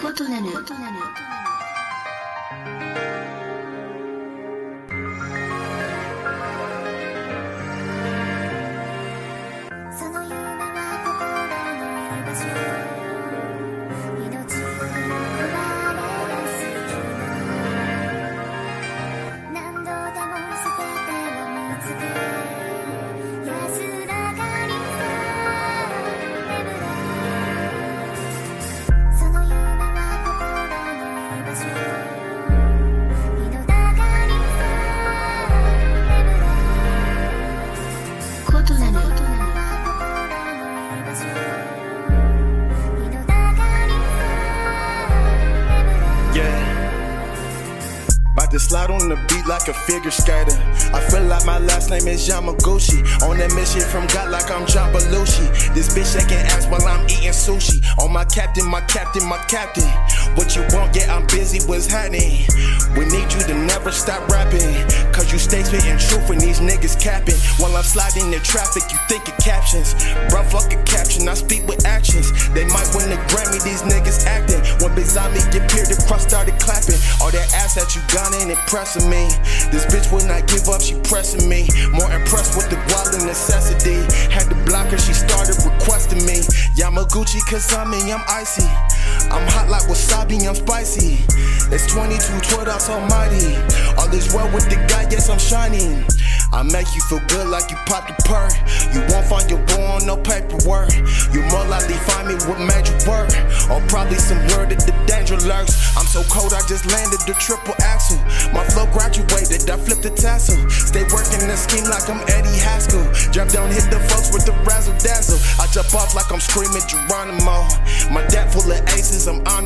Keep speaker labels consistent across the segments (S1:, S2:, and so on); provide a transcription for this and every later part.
S1: こ
S2: となる。
S3: To slide on the beat like a figure skater. I feel like my last name is Yamaguchi. On that mission from God like I'm John Belushi. This bitch shaking ass while I'm eating sushi. On my captain, my captain, my captain. What you want? Yeah, I'm busy. What's happening? We need you to never stop rapping. Cause you stay spitting truth when these niggas capping. While I'm sliding in traffic, you thinking captions. Bruh, fuck a caption, I speak with actions. They might win the Grammy, these niggas Zombie get peered, the crowd started clapping. All that ass that you got ain't impressing me. This bitch would not give up, she pressing me. More impressed with the than necessity. Had to block her, she started requesting me. Yamaguchi, cause I'm icy. I'm hot like wasabi, I'm spicy. It's 22, 12 ounce almighty. All this world with the guy, yes, I'm shining. I make you feel good like you popped a perk. You won't find your boy on no paperwork. You more likely find me with magic work. Or probably some word that the danger lurks. I'm so cold, I just landed the triple axel. My flow graduated, I flipped the tassel. Stay working the scheme like I'm Eddie Haskell. Drop down, hit the folks with the razzle dazzle. I jump off like I'm screaming Geronimo. My dad full of aces, I'm on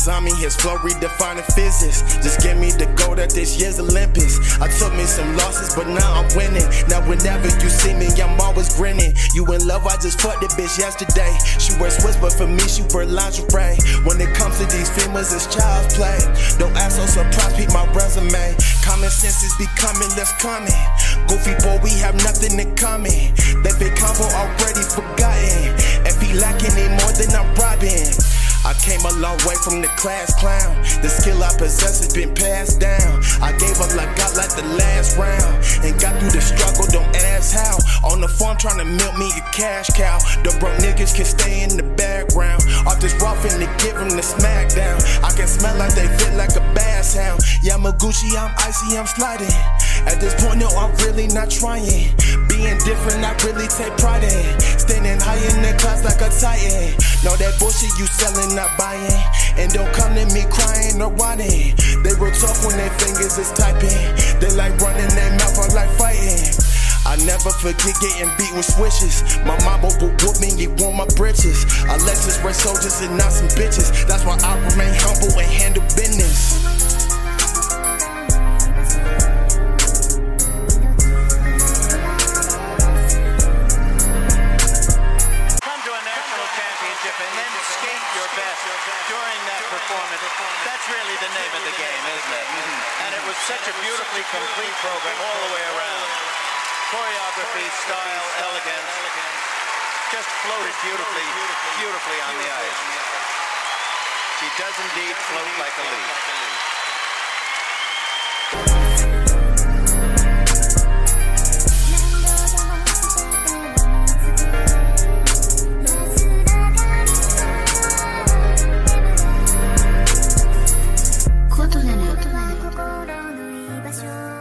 S3: Cause I'm in his flow redefining physics. Just give me the gold at this year's Olympics. I took me some losses, but now I'm winning. Now whenever you see me, I'm always grinning. You in love, I just fucked the bitch yesterday. She wears Swiss, but for me, she wear lingerie. When it comes to these females, it's child's play. Don't act so surprised, peep my resume. Common sense is becoming less common. Goofy boy, we have nothing in common. That big combo already forgotten. If he lacking any more, then I'm robbing. I came a long way from the class clown. The skill I possess has been passed down. I gave up like God like the last round. And got through the struggle, don't ask how. On the farm trying to milk me a cash cow. The broke niggas can stay in the background. Off this rough and they give them the smackdown. I can smell like they fit like a bass hound. Yamaguchi, I'm icy, I'm sliding. At this point, no, I'm really not trying. Being different, I really take pride in. Standing high in the class like a titan. Know that bullshit you selling, not buying. And don't come to me crying or whining. They were tough when their fingers is typing. They like running their mouth, I like fighting. I never forget getting beat with swishes. My mama would whoop me, you want my britches. I Lexus red soldiers and not some bitches. That's why I remain humble and handle business.
S4: such a beautifully complete program all the way around. Choreography, style, elegance, just floated beautifully, beautifully on the ice. She does indeed float like a leaf. Quarto de. You.